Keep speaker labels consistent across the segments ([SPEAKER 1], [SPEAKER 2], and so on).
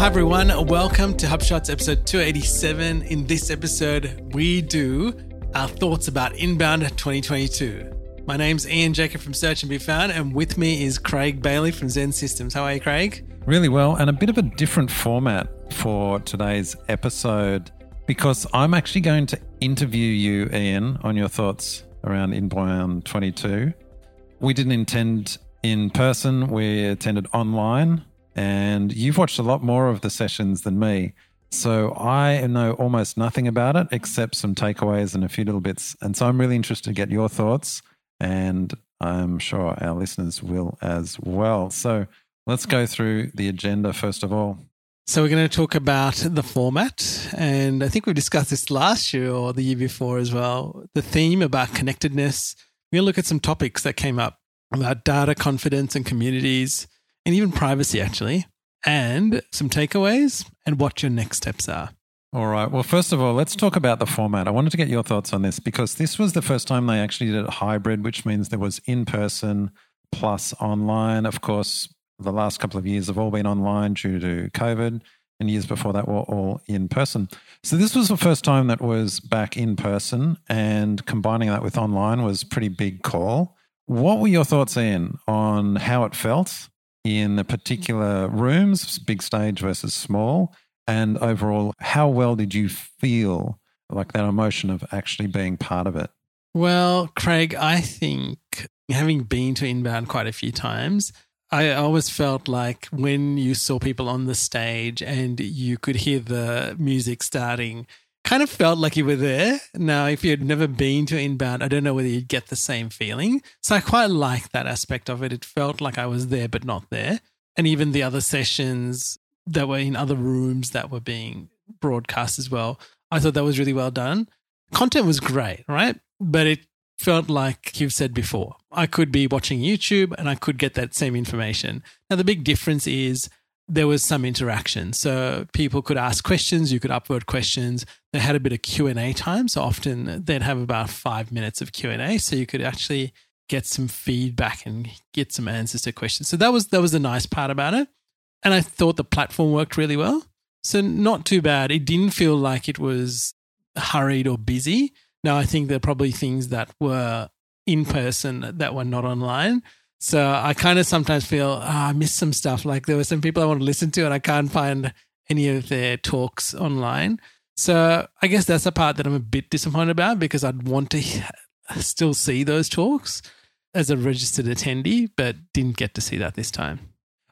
[SPEAKER 1] Hi, everyone. Welcome to HubShots episode 287. In this episode, we do our thoughts about inbound 2022. My name's Ian Jacob from Search and Be Found, and with me is Craig Bailey from XEN Systems. How are you, Craig?
[SPEAKER 2] Really well, and a bit of a different format for today's episode because I'm actually going to interview you, Ian, on your thoughts around Inbound 22. We didn't intend in person, we attended online and you've watched a lot more of the sessions than me. So I know almost nothing about it except some takeaways and a few little bits. And so I'm really interested to get your thoughts, and I'm sure our listeners will as well. So let's go through the agenda first of all.
[SPEAKER 1] So, we're going to talk about the format. And I think we discussed this last year or the year before as well. The theme about connectedness. We're going to look at some topics that came up about data confidence and communities, and even privacy, actually, and some takeaways and what your next steps are.
[SPEAKER 2] All right. Well, first of all, let's talk about the format. I wanted to get your thoughts on this because this was the first time they actually did it hybrid, which means there was in person plus online. Of course, the last couple of years have all been online due to COVID, and years before that were all in person. So this was the first time that was back in person, and combining that with online was pretty big call. What were your thoughts, Ian, on how it felt in the particular rooms, big stage versus small? And overall, how well did you feel like that emotion of actually being part of it?
[SPEAKER 1] Well, Craig, I think having been to Inbound quite a few times, I always felt like when you saw people on the stage and you could hear the music starting, kind of felt like you were there. Now, if you had never been to Inbound, I don't know whether you'd get the same feeling. So I quite like that aspect of it. It felt like I was there, but not there. And even the other sessions that were in other rooms that were being broadcast as well, I thought that was really well done. Content was great, right? But it felt like you've said before. I could be watching YouTube and I could get that same information. Now, the big difference is there was some interaction. So people could ask questions, you could upvote questions. They had a bit of Q&A time, so often they'd have about 5 minutes of Q&A so you could actually get some feedback and get some answers to questions. So that was that was the nice part about it. And I thought the platform worked really well. So not too bad. It didn't feel like it was hurried or busy. Now I think there are probably things that were in person that were not online. So I kind of sometimes feel oh, I miss some stuff. Like there were some people I want to listen to, and I can't find any of their talks online. So I guess that's the part that I'm a bit disappointed about because I'd want to still see those talks as a registered attendee, but didn't get to see that this time.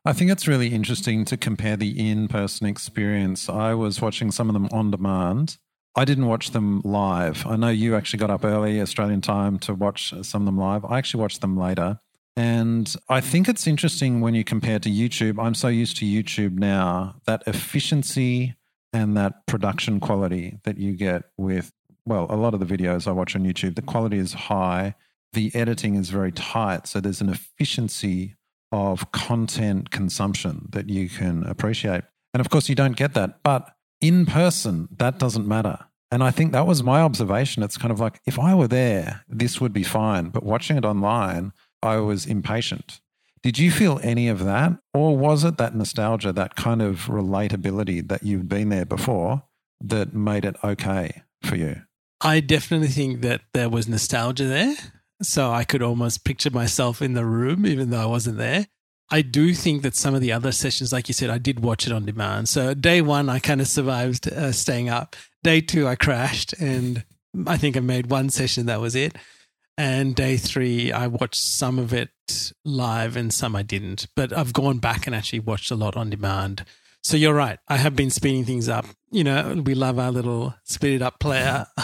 [SPEAKER 2] I think it's really interesting to compare the in person experience. I was watching some of them on demand. I didn't watch them live. I know you actually got up early, Australian time, to watch some of them live. I actually watched them later. And I think it's interesting when you compare to YouTube. I'm so used to YouTube now that efficiency and that production quality that you get with, well, a lot of the videos I watch on YouTube, the quality is high, the editing is very tight. So there's an efficiency of content consumption that you can appreciate. And of course, you don't get that. But in person, that doesn't matter. And I think that was my observation. It's kind of like if I were there, this would be fine. But watching it online, I was impatient. Did you feel any of that? Or was it that nostalgia, that kind of relatability that you've been there before that made it okay for you?
[SPEAKER 1] I definitely think that there was nostalgia there. So I could almost picture myself in the room, even though I wasn't there. I do think that some of the other sessions, like you said, I did watch it on demand. So day one, I kind of survived uh, staying up. Day two, I crashed, and I think I made one session. That was it. And day three, I watched some of it live and some I didn't. But I've gone back and actually watched a lot on demand. So you're right. I have been speeding things up. You know, we love our little speed it up player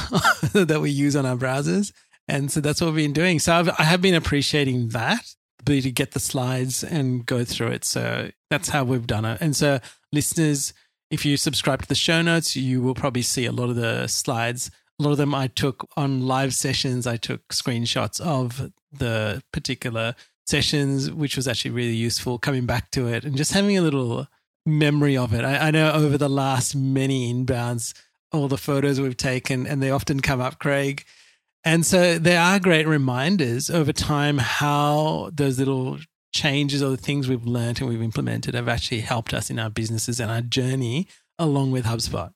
[SPEAKER 1] that we use on our browsers. And so that's what we've been doing. So I've, I have been appreciating that, ability to get the slides and go through it. So that's how we've done it. And so listeners, if you subscribe to the show notes, you will probably see a lot of the slides a lot of them I took on live sessions. I took screenshots of the particular sessions, which was actually really useful coming back to it and just having a little memory of it. I, I know over the last many inbounds, all the photos we've taken, and they often come up, Craig. And so there are great reminders over time how those little changes or the things we've learned and we've implemented have actually helped us in our businesses and our journey along with HubSpot.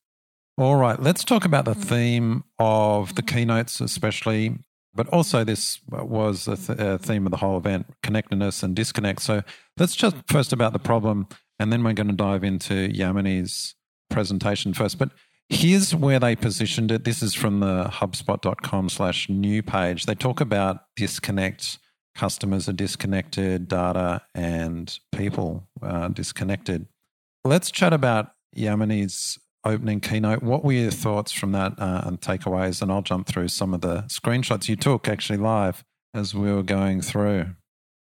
[SPEAKER 2] All right, let's talk about the theme of the keynotes, especially, but also this was a th- theme of the whole event connectedness and disconnect. So let's just first about the problem, and then we're going to dive into Yamini's presentation first. But here's where they positioned it. This is from the HubSpot.com slash new page. They talk about disconnect. Customers are disconnected, data and people are disconnected. Let's chat about Yamini's opening keynote. What were your thoughts from that uh, and takeaways? And I'll jump through some of the screenshots you took actually live as we were going through.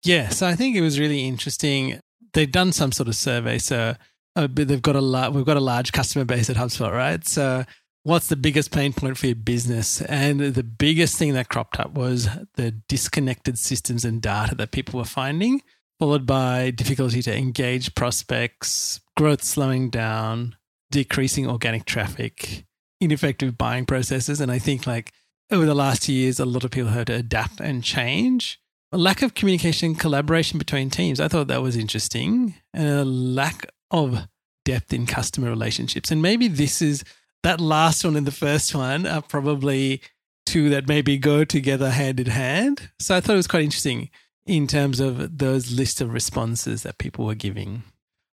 [SPEAKER 1] Yeah, so I think it was really interesting. They've done some sort of survey, so uh, they've got a lot. We've got a large customer base at HubSpot, right? So, what's the biggest pain point for your business? And the biggest thing that cropped up was the disconnected systems and data that people were finding, followed by difficulty to engage prospects, growth slowing down, decreasing organic traffic, ineffective buying processes. And I think like over the last years, a lot of people had to adapt and change. A lack of communication collaboration between teams. I thought that was interesting. And a lack of depth in customer relationships. And maybe this is that last one and the first one are probably two that maybe go together hand in hand. So I thought it was quite interesting in terms of those list of responses that people were giving.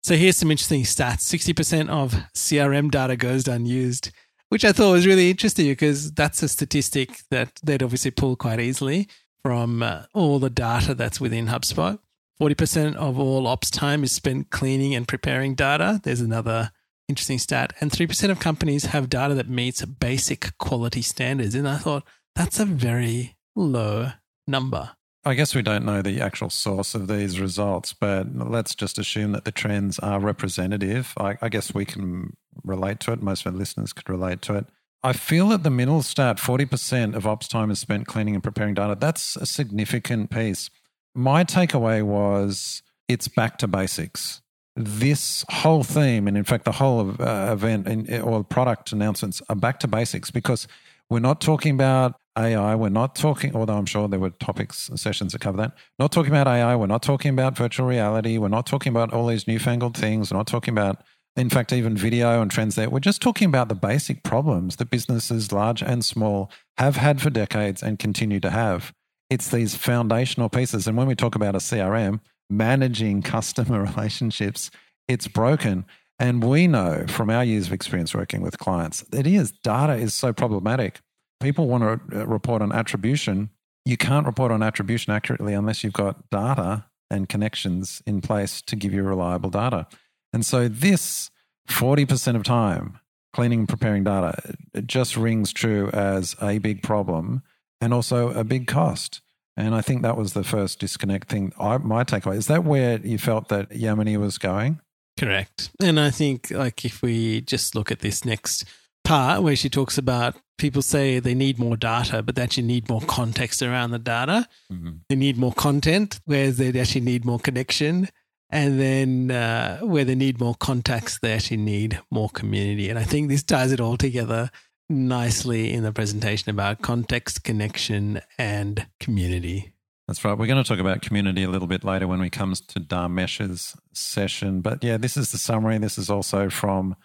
[SPEAKER 1] So here's some interesting stats 60% of CRM data goes unused, which I thought was really interesting because that's a statistic that they'd obviously pull quite easily from uh, all the data that's within HubSpot. 40% of all ops time is spent cleaning and preparing data. There's another interesting stat. And 3% of companies have data that meets basic quality standards. And I thought that's a very low number.
[SPEAKER 2] I guess we don't know the actual source of these results, but let's just assume that the trends are representative. I, I, guess we can relate to it. Most of our listeners could relate to it. I feel that the middle stat, 40% of ops time is spent cleaning and preparing data. That's a significant piece. My takeaway was it's back to basics. This whole theme, and in fact, the whole uh, event and, or product announcements are back to basics because we're not talking about AI. We're not talking, although I'm sure there were topics, sessions that cover that. Not talking about AI. We're not talking about virtual reality. We're not talking about all these newfangled things. We're not talking about, in fact, even video and trends there. We're just talking about the basic problems that businesses, large and small, have had for decades and continue to have. It's these foundational pieces. And when we talk about a CRM, managing customer relationships, it's broken. And we know from our years of experience working with clients, it is data is so problematic. People want to uh, report on attribution. You can't report on attribution accurately unless you've got data and connections in place to give you reliable data. And so this 40% of time cleaning and preparing data it just rings true as a big problem and also a big cost. And I think that was the first disconnect thing. I, my takeaway is that where you felt that Yamini was going?
[SPEAKER 1] Correct. And I think, like, if we just look at this next part where she talks about people say they need more data, but they actually need more context around the data. Mm-hmm. They need more content, whereas they actually need more connection. And then uh, where they need more contacts, they actually need more community. And I think this ties it all together nicely in the presentation about context, connection, and community.
[SPEAKER 2] That's right. We're going to talk about community a little bit later when we comes to Dharmesh's session. But yeah, this is the summary. This is also from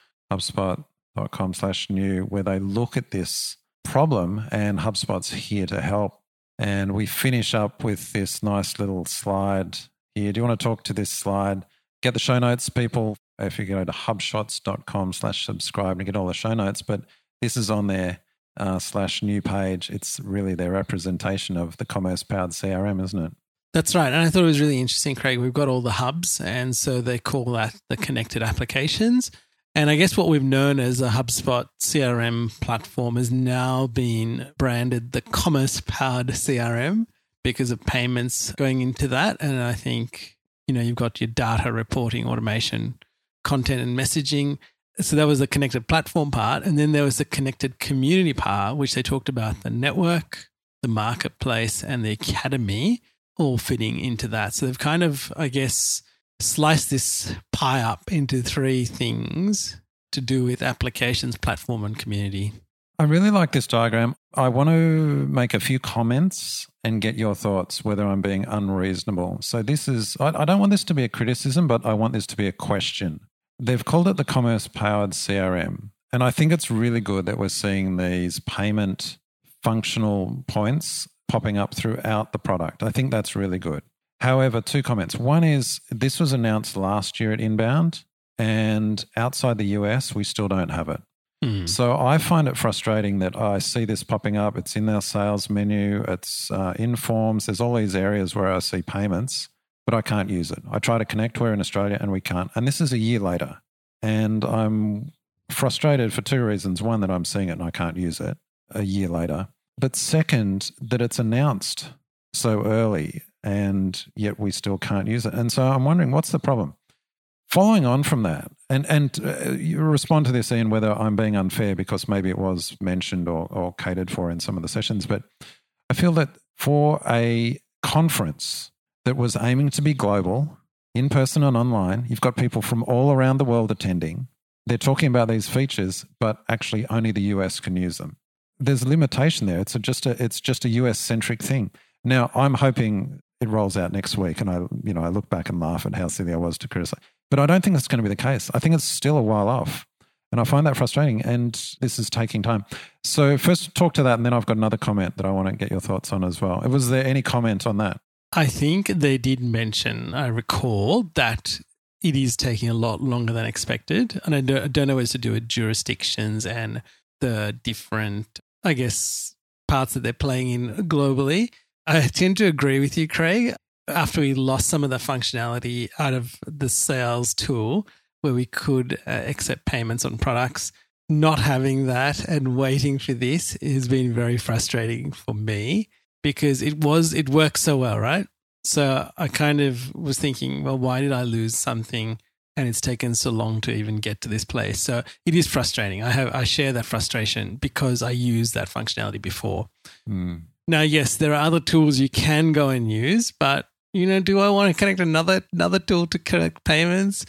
[SPEAKER 2] HubSpot.com slash new, where they look at this problem and HubSpot's here to help. And we finish up with this nice little slide here. Do you want to talk to this slide? Get the show notes, people. If you go to hubshots.com slash subscribe and get all the show notes. But this is on their uh, slash new page, it's really their representation of the commerce powered CRM, isn't it?
[SPEAKER 1] That's right. And I thought it was really interesting, Craig. We've got all the hubs, and so they call that the connected applications. And I guess what we've known as a HubSpot CRM platform has now been branded the commerce powered CRM because of payments going into that. And I think, you know, you've got your data reporting, automation, content and messaging so that was the connected platform part. And then there was the connected community part, which they talked about the network, the marketplace, and the academy all fitting into that. So they've kind of, I guess, sliced this pie up into three things to do with applications, platform, and community.
[SPEAKER 2] I really like this diagram. I want to make a few comments and get your thoughts whether I'm being unreasonable. So, this is, I, I don't want this to be a criticism, but I want this to be a question. They've called it the commerce powered CRM. And I think it's really good that we're seeing these payment functional points popping up throughout the product. I think that's really good. However, two comments. One is this was announced last year at Inbound, and outside the US, we still don't have it.
[SPEAKER 1] Hmm.
[SPEAKER 2] So I find it frustrating that I see this popping up. It's in our sales menu, it's uh, in forms. There's all these areas where I see payments, but I can't use it. I try to connect. We're in Australia and we can't. And this is a year later. And I'm frustrated for two reasons. One, that I'm seeing it and I can't use it a year later. But second, that it's announced so early and yet we still can't use it. And so I'm wondering what's the problem? Following on from that, and and uh, you respond to this, Ian, whether I'm being unfair because maybe it was mentioned or, or catered for in some of the sessions, but I feel that for a conference that was aiming to be global, in person and online, you've got people from all around the world attending. They're talking about these features, but actually only the US can use them. There's a limitation there. It's a, just a it's just a US centric thing. Now, I'm hoping it rolls out next week, and I you know I look back and laugh at how silly I was to criticize. But I don't think that's going to be the case. I think it's still a while off. And I find that frustrating. And this is taking time. So, first, talk to that. And then I've got another comment that I want to get your thoughts on as well. Was there any comment on that?
[SPEAKER 1] I think they did mention, I recall, that it is taking a lot longer than expected. And I don't, know what to do with jurisdictions and the different, I guess, parts that they're playing in globally. I tend to agree with you, Craig after we lost some of the functionality out of the sales tool where we could uh, accept payments on products, not having that and waiting for this has been very frustrating for me because it was it worked so well, right? So I kind of was thinking, well, why did I lose something and it's taken so long to even get to this place? So it is frustrating. I have I share that frustration because I used that functionality before.
[SPEAKER 2] Mm.
[SPEAKER 1] Now, yes, there are other tools you can go and use, but you know, do I want to connect another another tool to connect payments?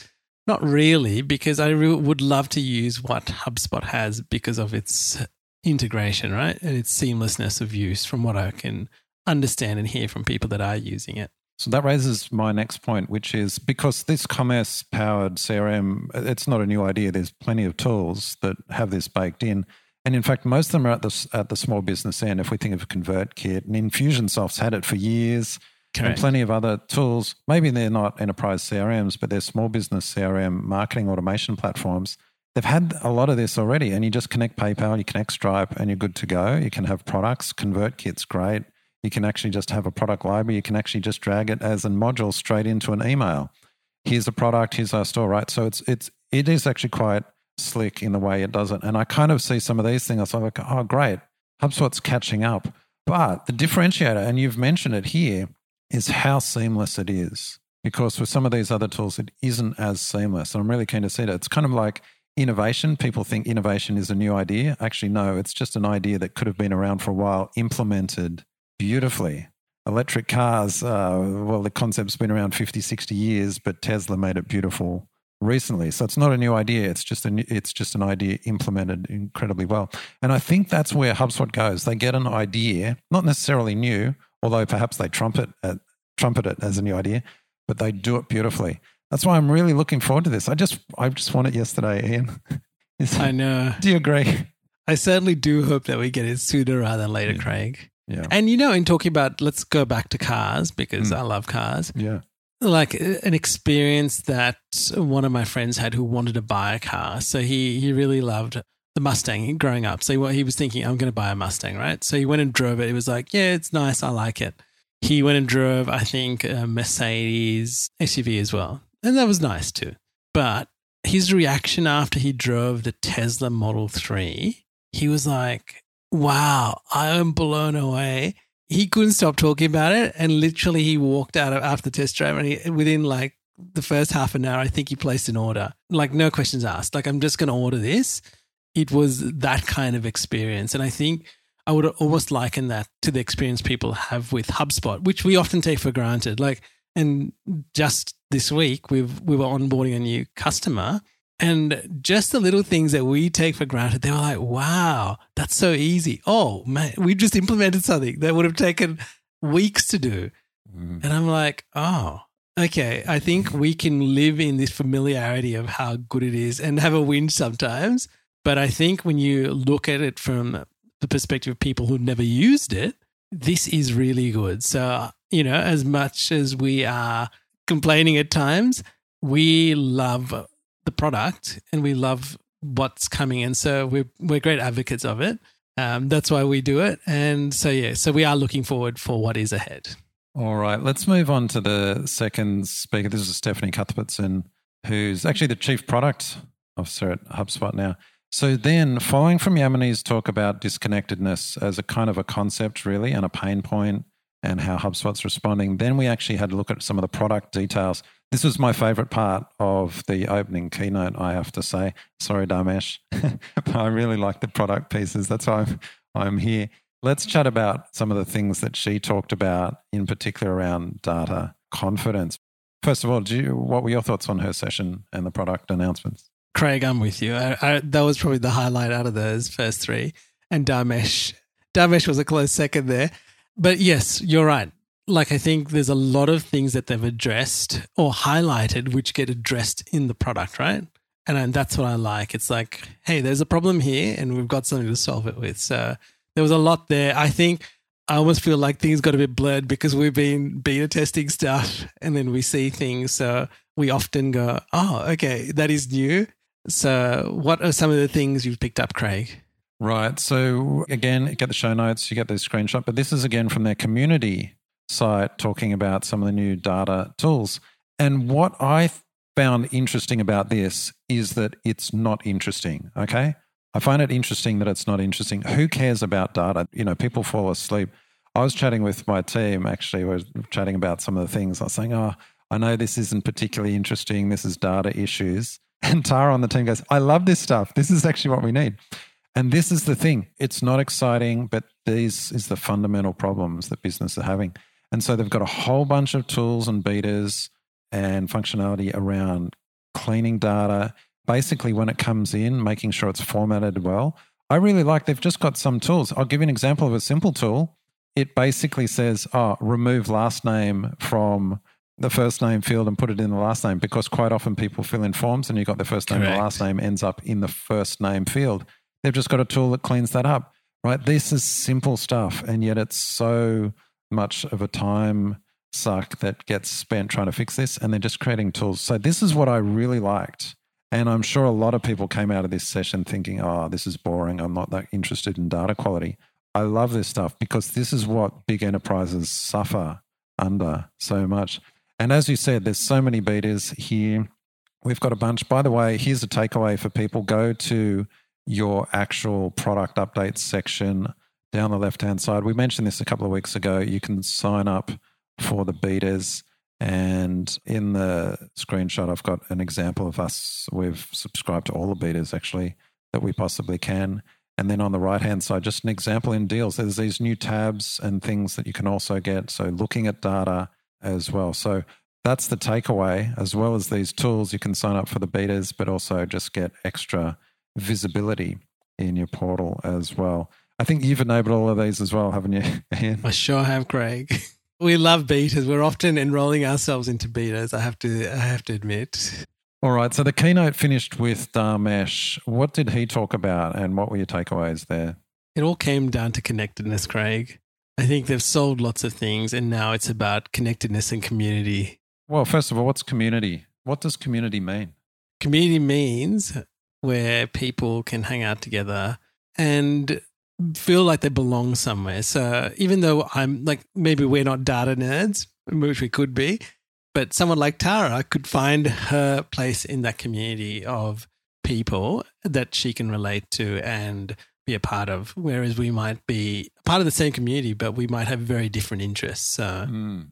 [SPEAKER 1] Not really, because I re- would love to use what HubSpot has because of its integration, right, and its seamlessness of use. From what I can understand and hear from people that are using it.
[SPEAKER 2] So that raises my next point, which is because this commerce powered CRM, it's not a new idea. There's plenty of tools that have this baked in. And in fact, most of them are at the, at the small business end. If we think of ConvertKit and Infusionsoft's had it for years.
[SPEAKER 1] Correct.
[SPEAKER 2] and plenty of other tools. Maybe they're not enterprise CRMs, but they're small business CRM marketing automation platforms. They've had a lot of this already, and you just connect PayPal, you connect Stripe, and you're good to go. You can have products. ConvertKit's great. You can actually just have a product library. You can actually just drag it as a module straight into an email. Here's a product. Here's our store. Right. So it's it's it is actually quite slick in the way it does it. And I kind of see some of these things. I'm like, oh, great. HubSpot's catching up. But the differentiator, and you've mentioned it here, is how seamless it is. Because with some of these other tools, it isn't as seamless. And I'm really keen to see that. It's kind of like innovation. People think innovation is a new idea. Actually, no, it's just an idea that could have been around for a while, implemented beautifully. Electric cars, uh, well, the concept's been around 50, 60 years, but Tesla made it beautiful recently. So it's not a new idea. It's just a new, it's just an idea implemented incredibly well. And I think that's where HubSpot goes. They get an idea, not necessarily new, although perhaps they trumpet it, trumpet it as a new idea, but they do it beautifully. That's why I'm really looking forward to this. I just I just want it yesterday, Ian.
[SPEAKER 1] I know.
[SPEAKER 2] Do you agree?
[SPEAKER 1] I certainly do hope that we get it sooner rather than later,
[SPEAKER 2] Yeah.
[SPEAKER 1] Craig.
[SPEAKER 2] Yeah.
[SPEAKER 1] And you know, in talking about, let's go back to cars because
[SPEAKER 2] Mm.
[SPEAKER 1] I love cars.
[SPEAKER 2] Yeah.
[SPEAKER 1] Like uh, an experience that one of my friends had who wanted to buy a car. So he he really loved the Mustang growing up. So he, he was thinking, I'm going to buy a Mustang, right? So he went and drove it. He was like, yeah, it's nice. I like it. He went and drove, I think, a Mercedes SUV as well. And that was nice too. But his reaction after he drove the Tesla Model 3, he was like, wow, I am blown away. He couldn't stop talking about it. And literally, he walked out of, after the test drive and he, within like the first half an hour, I think he placed an order. Like, no questions asked. Like, I'm just going to order this. It was that kind of experience. And I think I would almost liken that to the experience people have with HubSpot, which we often take for granted. Like, and just this week, we've we were onboarding a new customer, And just the little things that we take for granted, they were like, wow, that's so easy. Oh, man, we just implemented something that would have taken weeks to do. Mm. And I'm like, oh, okay. I think we can live in this familiarity of how good it is and have a win sometimes. But I think when you look at it from the perspective of people who never used it, this is really good. So, you know, as much as we are complaining at times, we love the product and we love what's coming. in. so we're, we're great advocates of it. Um, that's why we do it. And so, yeah, so we are looking forward for what is ahead.
[SPEAKER 2] All right, let's move on to the second speaker. This is Stephanie Cuthbertson, who's actually the chief product officer at HubSpot now. So then, following from Yamini's talk about disconnectedness as a kind of a concept, really, and a pain point, and how HubSpot's responding, then we actually had to look at some of the product details. This was my favorite part of the opening keynote, I have to say. Sorry, Dharmesh, but I really like the product pieces. That's why I'm, I'm here. Let's chat about some of the things that she talked about, in particular around data confidence. First of all, you, what were your thoughts on her session and the product announcements?
[SPEAKER 1] Craig, I'm with you. I, I, that was probably the highlight out of those first three. And Dharmesh, Dharmesh was a close second there. But yes, you're right. Like, I think there's a lot of things that they've addressed or highlighted which get addressed in the product, right? And, and that's what I like. It's like, hey, there's a problem here and we've got something to solve it with. So there was a lot there. I think I almost feel like things got a bit blurred because we've been beta testing stuff and then we see things. So we often go, oh, okay, that is new. So, what are some of the things you've picked up, Craig?
[SPEAKER 2] Right. So, again, get the show notes, you get the screenshot, but this is again from their community site talking about some of the new data tools. And what I found interesting about this is that it's not interesting. Okay. I find it interesting that it's not interesting. Who cares about data? You know, people fall asleep. I was chatting with my team, actually, we were chatting about some of the things. I was saying, oh, I know this isn't particularly interesting. This is data issues. And Tara on the team goes, I love this stuff. This is actually what we need. And this is the thing. It's not exciting, but these is the fundamental problems that business are having. And so they've got a whole bunch of tools and betas and functionality around cleaning data. Basically, when it comes in, making sure it's formatted well. I really like they've just got some tools. I'll give you an example of a simple tool. It basically says, oh, remove last name from the first name field and put it in the last name because quite often people fill in forms and you've got the first name Correct. and the last name ends up in the first name field. They've just got a tool that cleans that up, right? This is simple stuff, and yet it's so much of a time suck that gets spent trying to fix this, and they're just creating tools. So, this is what I really liked. And I'm sure a lot of people came out of this session thinking, oh, this is boring. I'm not that interested in data quality. I love this stuff because this is what big enterprises suffer under so much. And as you said, there's so many betas here. We've got a bunch. By the way, here's a takeaway for people go to your actual product updates section down the left hand side. We mentioned this a couple of weeks ago. You can sign up for the betas. And in the screenshot, I've got an example of us. We've subscribed to all the betas actually that we possibly can. And then on the right hand side, just an example in deals. There's these new tabs and things that you can also get. So looking at data, as well. So that's the takeaway. As well as these tools, you can sign up for the betas, but also just get extra visibility in your portal as well. I think you've enabled all of these as well, haven't you, Ian?
[SPEAKER 1] I sure have, Craig. We love betas. We're often enrolling ourselves into betas. I have to. I have to admit.
[SPEAKER 2] All right. So the keynote finished with Dharmesh. What did he talk about, and what were your takeaways there?
[SPEAKER 1] It all came down to connectedness, Craig. I think they've sold lots of things, and now it's about connectedness and community.
[SPEAKER 2] Well, first of all, what's community? What does community mean?
[SPEAKER 1] Community means where people can hang out together and feel like they belong somewhere. So even though I'm like, maybe we're not data nerds, which we could be, but someone like Tara could find her place in that community of people that she can relate to and be a part of. Whereas we might be part of the same community, but we might have very different interests. So, mm.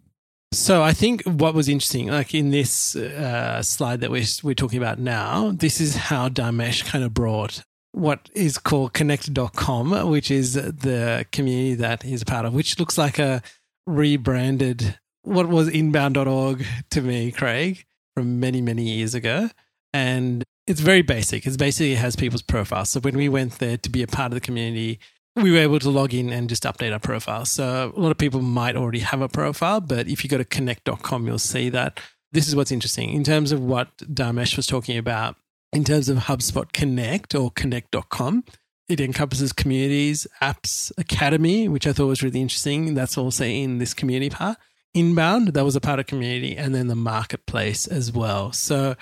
[SPEAKER 1] so I think what was interesting, like in this uh, slide that we're, we're talking about now, this is how Dharmesh kind of brought what is called connect.com, which is the community that he's a part of, which looks like a rebranded, what was inbound.org to me, Craig, from many, many years ago. And it's very basic. It's basically it has people's profiles. So when we went there to be a part of the community, we were able to log in and just update our profile. So a lot of people might already have a profile, but if you go to connect.com, you'll see that this is what's interesting in terms of what Dharmesh was talking about. In terms of HubSpot Connect or connect.com, it encompasses communities, apps, academy, which I thought was really interesting. That's also in this community part. Inbound, that was a part of community, and then the marketplace as well. So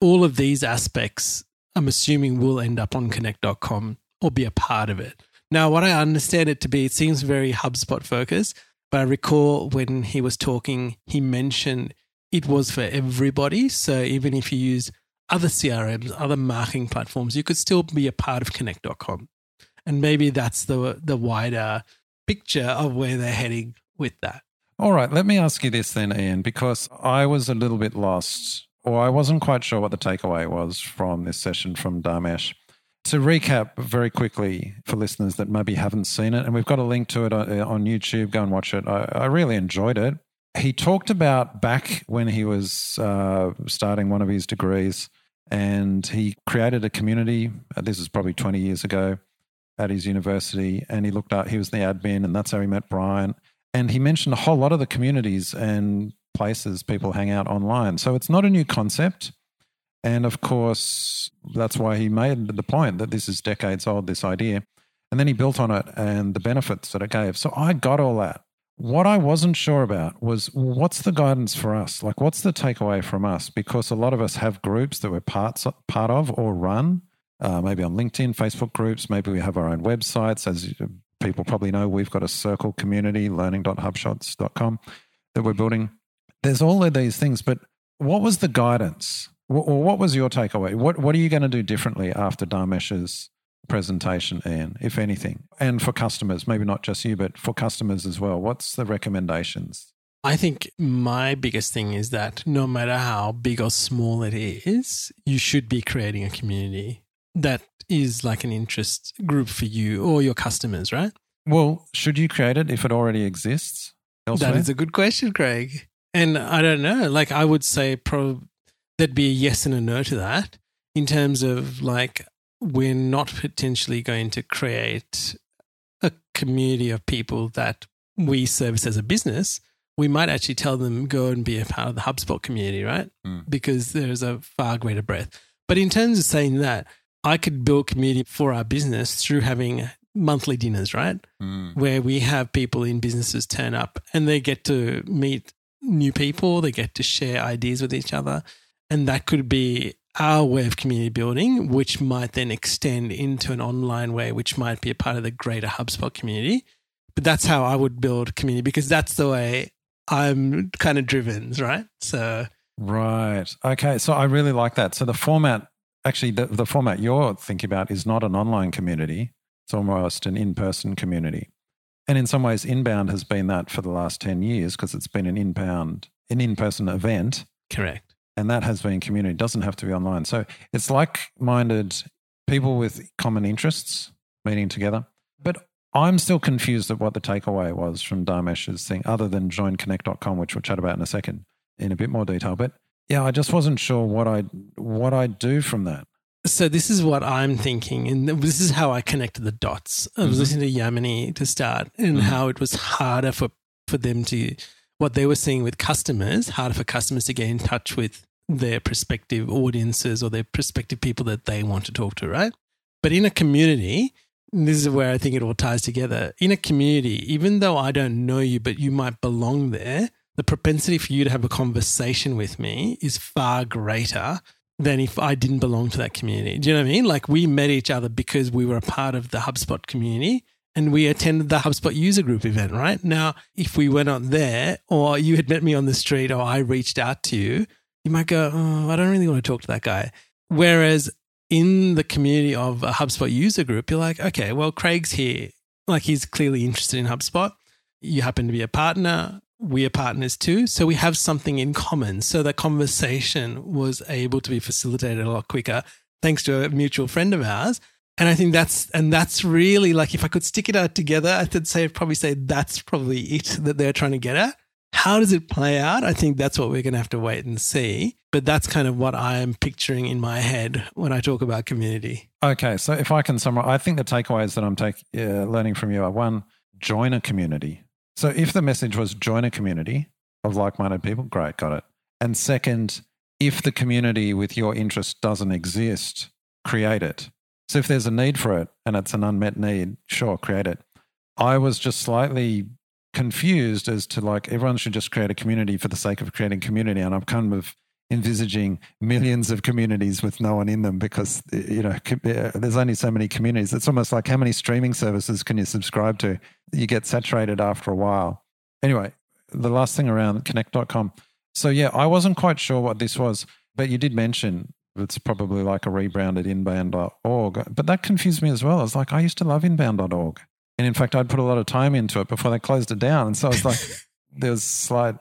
[SPEAKER 1] all of these aspects, I'm assuming, will end up on connect.com or be a part of it. Now, what I understand it to be, it seems very HubSpot focused, but I recall when he was talking, he mentioned it was for everybody. So even if you use other CRMs, other marketing platforms, you could still be a part of Connect.com. And maybe that's the the wider picture of where they're heading with that.
[SPEAKER 2] All right, let me ask you this then, Ian, because I was a little bit lost, or I wasn't quite sure what the takeaway was from this session from Dharmesh. To recap very quickly for listeners that maybe haven't seen it, and we've got a link to it uh, on YouTube, go and watch it. I, I really enjoyed it. He talked about back when he was uh, starting one of his degrees, and he created a community. Uh, this is probably 20 years ago at his university, and he looked at, he was the admin, and that's how he met Brian. And he mentioned a whole lot of the communities and places people hang out online. So it's not a new concept. And of course, that's why he made the point that this is decades old, this idea. And then he built on it and the benefits that it gave. So I got all that. What I wasn't sure about was what's the guidance for us? Like, what's the takeaway from us? Because a lot of us have groups that we're parts, part of or run, uh, maybe on LinkedIn, Facebook groups. Maybe we have our own websites. As people probably know, we've got a circle community, learning.hubshots.com, that we're building. There's all of these things, but what was the guidance? Or what was your takeaway? What What are you going to do differently after Dharmesh's presentation, Ian, if anything? And for customers, maybe not just you, but for customers as well. What's the recommendations?
[SPEAKER 1] I think my biggest thing is that no matter how big or small it is, you should be creating a community that is like an interest group for you or your customers, right?
[SPEAKER 2] Well, should you create it if it already exists?
[SPEAKER 1] Elsewhere? That is a good question, Craig. And I don't know. Like, I would say, pro- there'd be a yes and a no to that in terms of like we're not potentially going to create a community of people that we service as a business. We might actually tell them go and be a part of the HubSpot community, right? Mm. Because there's a far greater breadth. But in terms of saying that, I could build community for our business through having monthly dinners, right? Mm. Where we have people in businesses turn up and they get to meet new people, they get to share ideas with each other. And that could be our way of community building, which might then extend into an online way, which might be a part of the greater HubSpot community. But that's how I would build community because that's the way I'm kind of driven, right? So,
[SPEAKER 2] right. Okay. So I really like that. So the format, actually, the, the format you're thinking about is not an online community, it's almost an in person community. And in some ways, Inbound has been that for the last 10 years because it's been an inbound, an in person event.
[SPEAKER 1] Correct
[SPEAKER 2] and that has been community. It doesn't have to be online. So it's like-minded people with common interests meeting together. But I'm still confused at what the takeaway was from Dharmesh's thing, other than joinconnect.com, which we'll chat about in a second in a bit more detail. But yeah, I just wasn't sure what I what I do from that.
[SPEAKER 1] So this is what I'm thinking, and this is how I connected the dots. I was mm-hmm. listening to Yamini to start, and mm-hmm. how it was harder for for them to what they were seeing with customers, harder for customers to get in touch with their prospective audiences or their prospective people that they want to talk to, right? But in a community, this is where I think it all ties together. In a community, even though I don't know you, but you might belong there, the propensity for you to have a conversation with me is far greater than if I didn't belong to that community. Do you know what I mean? Like we met each other because we were a part of the HubSpot community and we attended the HubSpot user group event, right? Now, if we were not there or you had met me on the street or I reached out to you, you might go, oh, I don't really want to talk to that guy. Whereas in the community of a HubSpot user group, you're like, okay, well, Craig's here. Like he's clearly interested in HubSpot. You happen to be a partner. We are partners too. So we have something in common. So the conversation was able to be facilitated a lot quicker thanks to a mutual friend of ours. And I think that's and that's really like if I could stick it out together, I would say probably say that's probably it that they're trying to get at. How does it play out? I think that's what we're going to have to wait and see. But that's kind of what I'm picturing in my head when I talk about community.
[SPEAKER 2] Okay, so if I can summarize, I think the takeaways that I'm take, uh, learning from you are one, join a community. So if the message was join a community of like minded people, great, got it. And second, if the community with your interest doesn't exist, create it. So if there's a need for it and it's an unmet need, sure, create it. I was just slightly confused as to like everyone should just create a community for the sake of creating community. And I'm kind of envisaging millions of communities with no one in them because you know uh, there's only so many communities it's almost like how many streaming services can you subscribe to you get saturated after a while anyway the last thing around connect.com so yeah i wasn't quite sure what this was but you did mention it's probably like a rebranded inbound.org but that confused me as well i was like i used to love inbound.org and in fact i'd put a lot of time into it before they closed it down and so i was like there's slight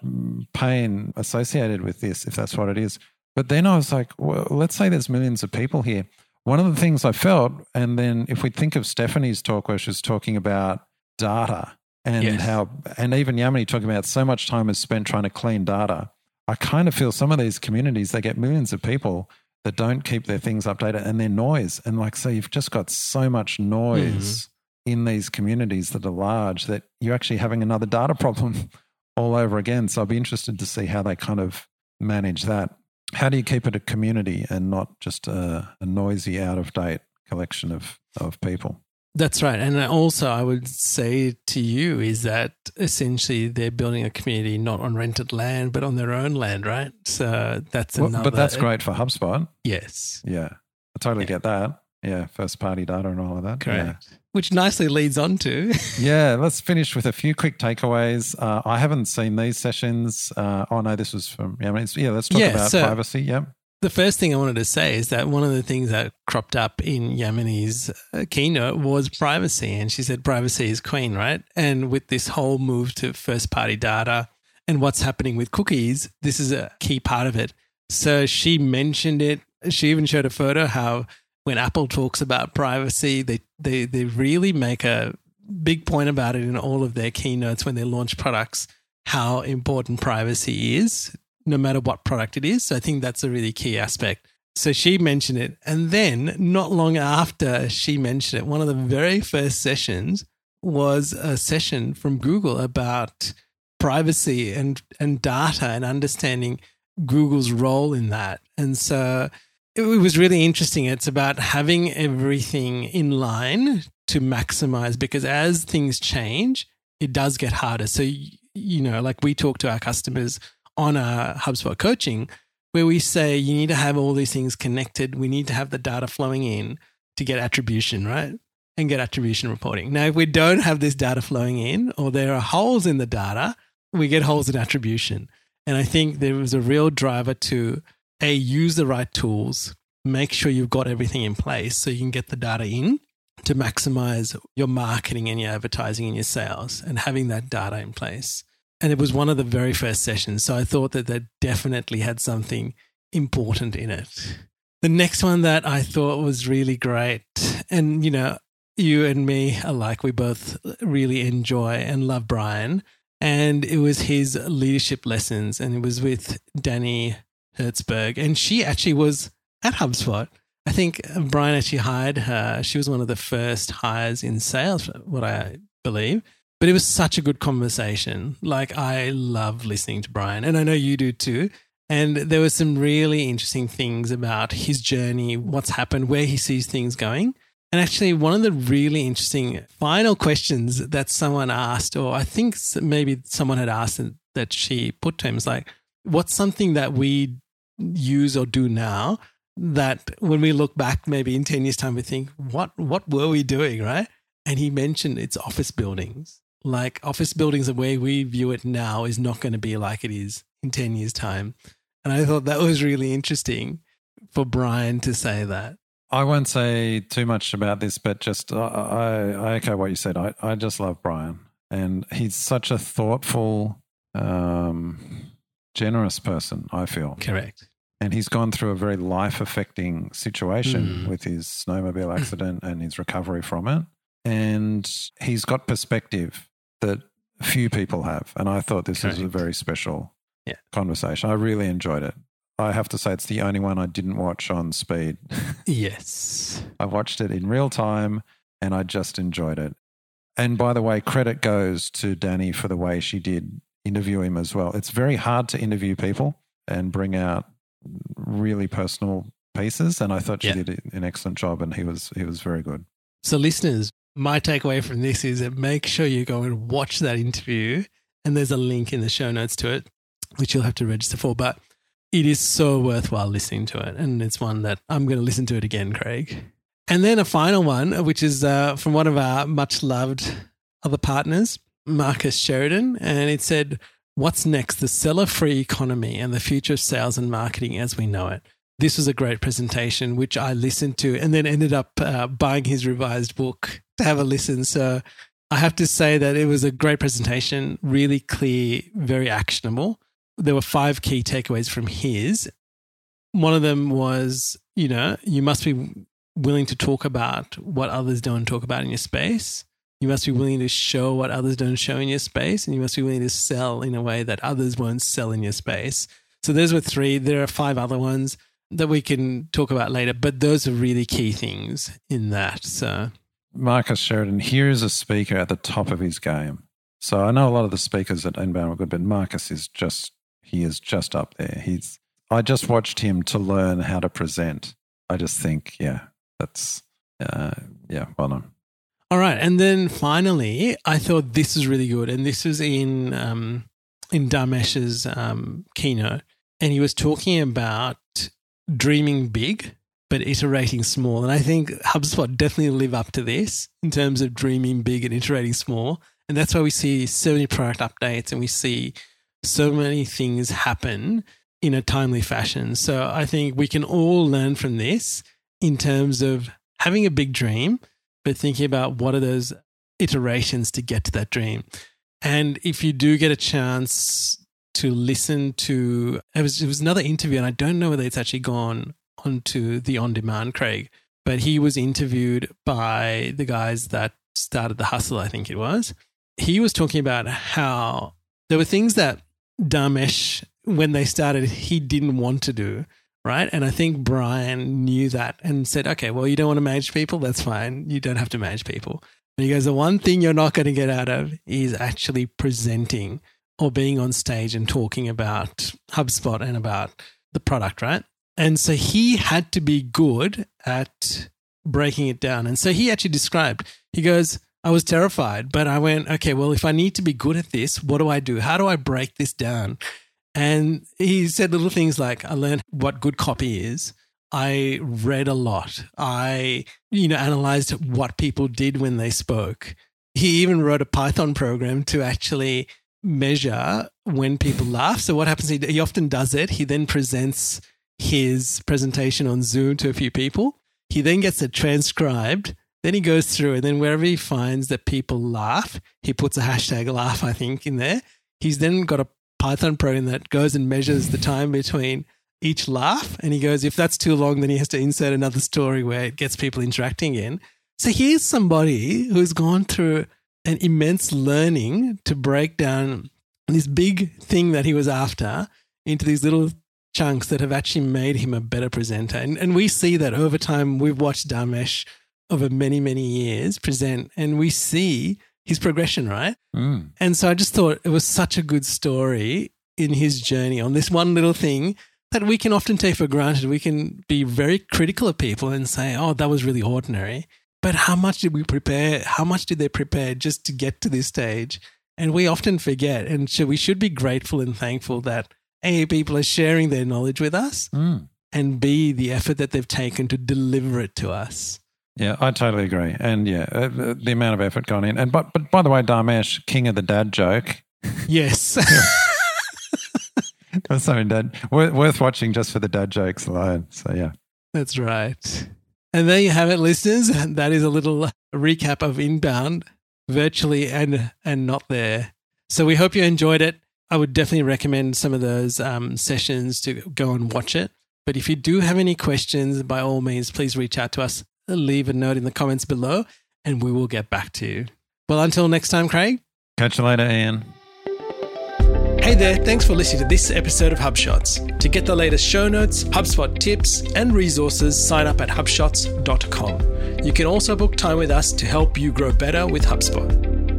[SPEAKER 2] pain associated with this, if that's what it is. But then I was like, well, let's say there's millions of people here. One of the things I felt, and then if we think of Stephanie's talk where she's talking about data and yes. how, and even Yamini talking about so much time is spent trying to clean data. I kind of feel some of these communities, they get millions of people that don't keep their things updated and they're noise. And like, so you've just got so much noise mm-hmm. in these communities that are large that you're actually having another data problem all over again. So I'd be interested to see how they kind of manage that. How do you keep it a community and not just a, a noisy, out of date collection of, of people?
[SPEAKER 1] That's right. And also, I would say to you is that essentially they're building a community not on rented land, but on their own land, right? So that's well, another.
[SPEAKER 2] But that's great for HubSpot.
[SPEAKER 1] Yes.
[SPEAKER 2] Yeah. I totally yeah. get that. Yeah. First party data and all of that.
[SPEAKER 1] Correct. Yeah which nicely leads on to.
[SPEAKER 2] yeah, let's finish with a few quick takeaways. Uh, I haven't seen these sessions. Uh, oh no, this was from yeah. yeah, let's talk yeah, about so privacy. Yeah.
[SPEAKER 1] The first thing I wanted to say is that one of the things that cropped up in Yamini's uh, keynote was privacy, and she said privacy is queen, right? And with this whole move to first party data and what's happening with cookies, this is a key part of it. So she mentioned it. She even showed a photo how when Apple talks about privacy, they, they, they really make a big point about it in all of their keynotes when they launch products, how important privacy is, no matter what product it is. So I think that's a really key aspect. So she mentioned it. And then, not long after she mentioned it, one of the very first sessions was a session from Google about privacy and, and data and understanding Google's role in that. And so it was really interesting. It's about having everything in line to maximize because as things change, it does get harder. So, you know, like we talk to our customers on our HubSpot coaching where we say you need to have all these things connected. We need to have the data flowing in to get attribution, right? And get attribution reporting. Now, if we don't have this data flowing in or there are holes in the data, we get holes in attribution. And I think there was a real driver to a, use the right tools, make sure you've got everything in place so you can get the data in to maximize your marketing and your advertising and your sales and having that data in place. And it was one of the very first sessions. So I thought that that definitely had something important in it. The next one that I thought was really great, and you know, you and me alike, we both really enjoy and love Brian. And it was his leadership lessons, and it was with Danny Hertzberg, and she actually was at HubSpot. I think Brian actually hired her. She was one of the first hires in sales, what I believe. But it was such a good conversation. Like, I love listening to Brian, and I know you do too. And there were some really interesting things about his journey, what's happened, where he sees things going. And actually, one of the really interesting final questions that someone asked, or I think maybe someone had asked that she put to him, is like, what's something that we use or do now that when we look back maybe in 10 years time we think what what were we doing right and he mentioned it's office buildings like office buildings the way we view it now is not going to be like it is in 10 years time and i thought that was really interesting for brian to say that
[SPEAKER 2] i won't say too much about this but just uh, i, I echo what you said I, I just love brian and he's such a thoughtful um, generous person, I feel.
[SPEAKER 1] Correct.
[SPEAKER 2] And he's gone through a very life affecting situation mm. with his snowmobile accident and his recovery from it. And he's got perspective that few people have. And I thought this Correct. was a very special yeah. conversation. I really enjoyed it. I have to say it's the only one I didn't watch on speed.
[SPEAKER 1] yes.
[SPEAKER 2] I watched it in real time and I just enjoyed it. And by the way, credit goes to Danny for the way she did interview him as well. It's very hard to interview people and bring out really personal pieces and I thought she
[SPEAKER 1] Yeah.
[SPEAKER 2] did an excellent job and he was he was very good.
[SPEAKER 1] So, listeners, my takeaway from this is that make sure you go and watch that interview. And there's a link in the show notes to it, which you'll have to register for. But it is so worthwhile listening to it. And it's one that I'm going to listen to it again, Craig. And then a final one, which is uh, from one of our much loved other partners, Marcus Sheridan. And it said, What's next? The seller free economy and the future of sales and marketing as we know it. This was a great presentation, which I listened to and then ended up uh, buying his revised book to have a listen. So I have to say that it was a great presentation, really clear, very actionable. There were five key takeaways from his. One of them was, you know, you must be willing to talk about what others don't talk about in your space. You must be willing to show what others don't show in your space, and you must be willing to sell in a way that others won't sell in your space. So those were three. There are five other ones that we can talk about later, but those are really key things in that. So
[SPEAKER 2] Marcus Sheridan, here is a speaker at the top of his game. So I know a lot of the speakers at Inbound are good, but Marcus is just he is just up there. He's I just watched him to learn how to present. I just think, yeah, that's uh, yeah, well done.
[SPEAKER 1] All right, and then finally, I thought this is really good, and this was in um, in Dharmesh's um, keynote, and he was talking about dreaming big but iterating small, and I think HubSpot definitely live up to this in terms of dreaming big and iterating small, and that's why we see so many product updates and we see so many things happen in a timely fashion. So I think we can all learn from this in terms of having a big dream but thinking about what are those iterations to get to that dream. And if you do get a chance to listen to, it was, it was another interview, and I don't know whether it's actually gone onto the on demand, Craig, but he was interviewed by the guys that started the hustle, I think it was. He was talking about how there were things that Dharmesh, when they started, he didn't want to do right? And I think Brian knew that and said, okay, well, you don't want to manage people? That's fine. You don't have to manage people. And he goes, the one thing you're not going to get out of is actually presenting or being on stage and talking about HubSpot and about the product, right? And so he had to be good at breaking it down. And so he actually described, he goes, I was terrified, but I went, okay, well, if I need to be good at this, what do I do? How do I break this down? And he said little things like, I learned what good copy is. I read a lot. I, you know, analyzed what people did when they spoke. He even wrote a Python program to actually measure when people laugh. So what happens? He, he often does it. He then presents his presentation on Zoom to a few people. He then gets it transcribed. Then he goes through, and then wherever he finds that people laugh, he puts a hashtag laugh, I think, in there. He's then got a Python program that goes and measures the time between each laugh. And he goes, if that's too long, then he has to insert another story where it gets people interacting in. So here's somebody who's gone through an immense learning to break down this big thing that he was after into these little chunks that have actually made him a better presenter. And, and we see that over time. We've watched Dharmesh over many, many years present, and we see his progression, right?
[SPEAKER 2] Mm.
[SPEAKER 1] And so I just thought it was such a good story in his journey on this one little thing that we can often take for granted. We can be very critical of people and say, oh, that was really ordinary. But how much did we prepare? How much did they prepare just to get to this stage? And we often forget. And so we should be grateful and thankful that A, people are sharing their knowledge with us,
[SPEAKER 2] Mm.
[SPEAKER 1] and B, the effort that they've taken to deliver it to us.
[SPEAKER 2] Yeah, I totally agree. And yeah, uh, uh, the amount of effort gone in. And but but by the way, Dharmesh, king of the dad joke.
[SPEAKER 1] Yes.
[SPEAKER 2] That's something dad worth, worth watching just for the dad jokes alone. So yeah.
[SPEAKER 1] That's right. And there you have it, listeners. That is a little recap of Inbound, virtually and and not there. So we hope you enjoyed it. I would definitely recommend some of those um, sessions to go and watch it. But if you do have any questions, by all means, please reach out to us. Leave a note in the comments below, and we will get back to you. Well, until next time, Craig.
[SPEAKER 2] Catch you later, Ian.
[SPEAKER 1] Hey there, thanks for listening to this episode of HubShots. To get the latest show notes, HubSpot tips, and resources, sign up at hubshots.com. You can also book time with us to help you grow better with HubSpot.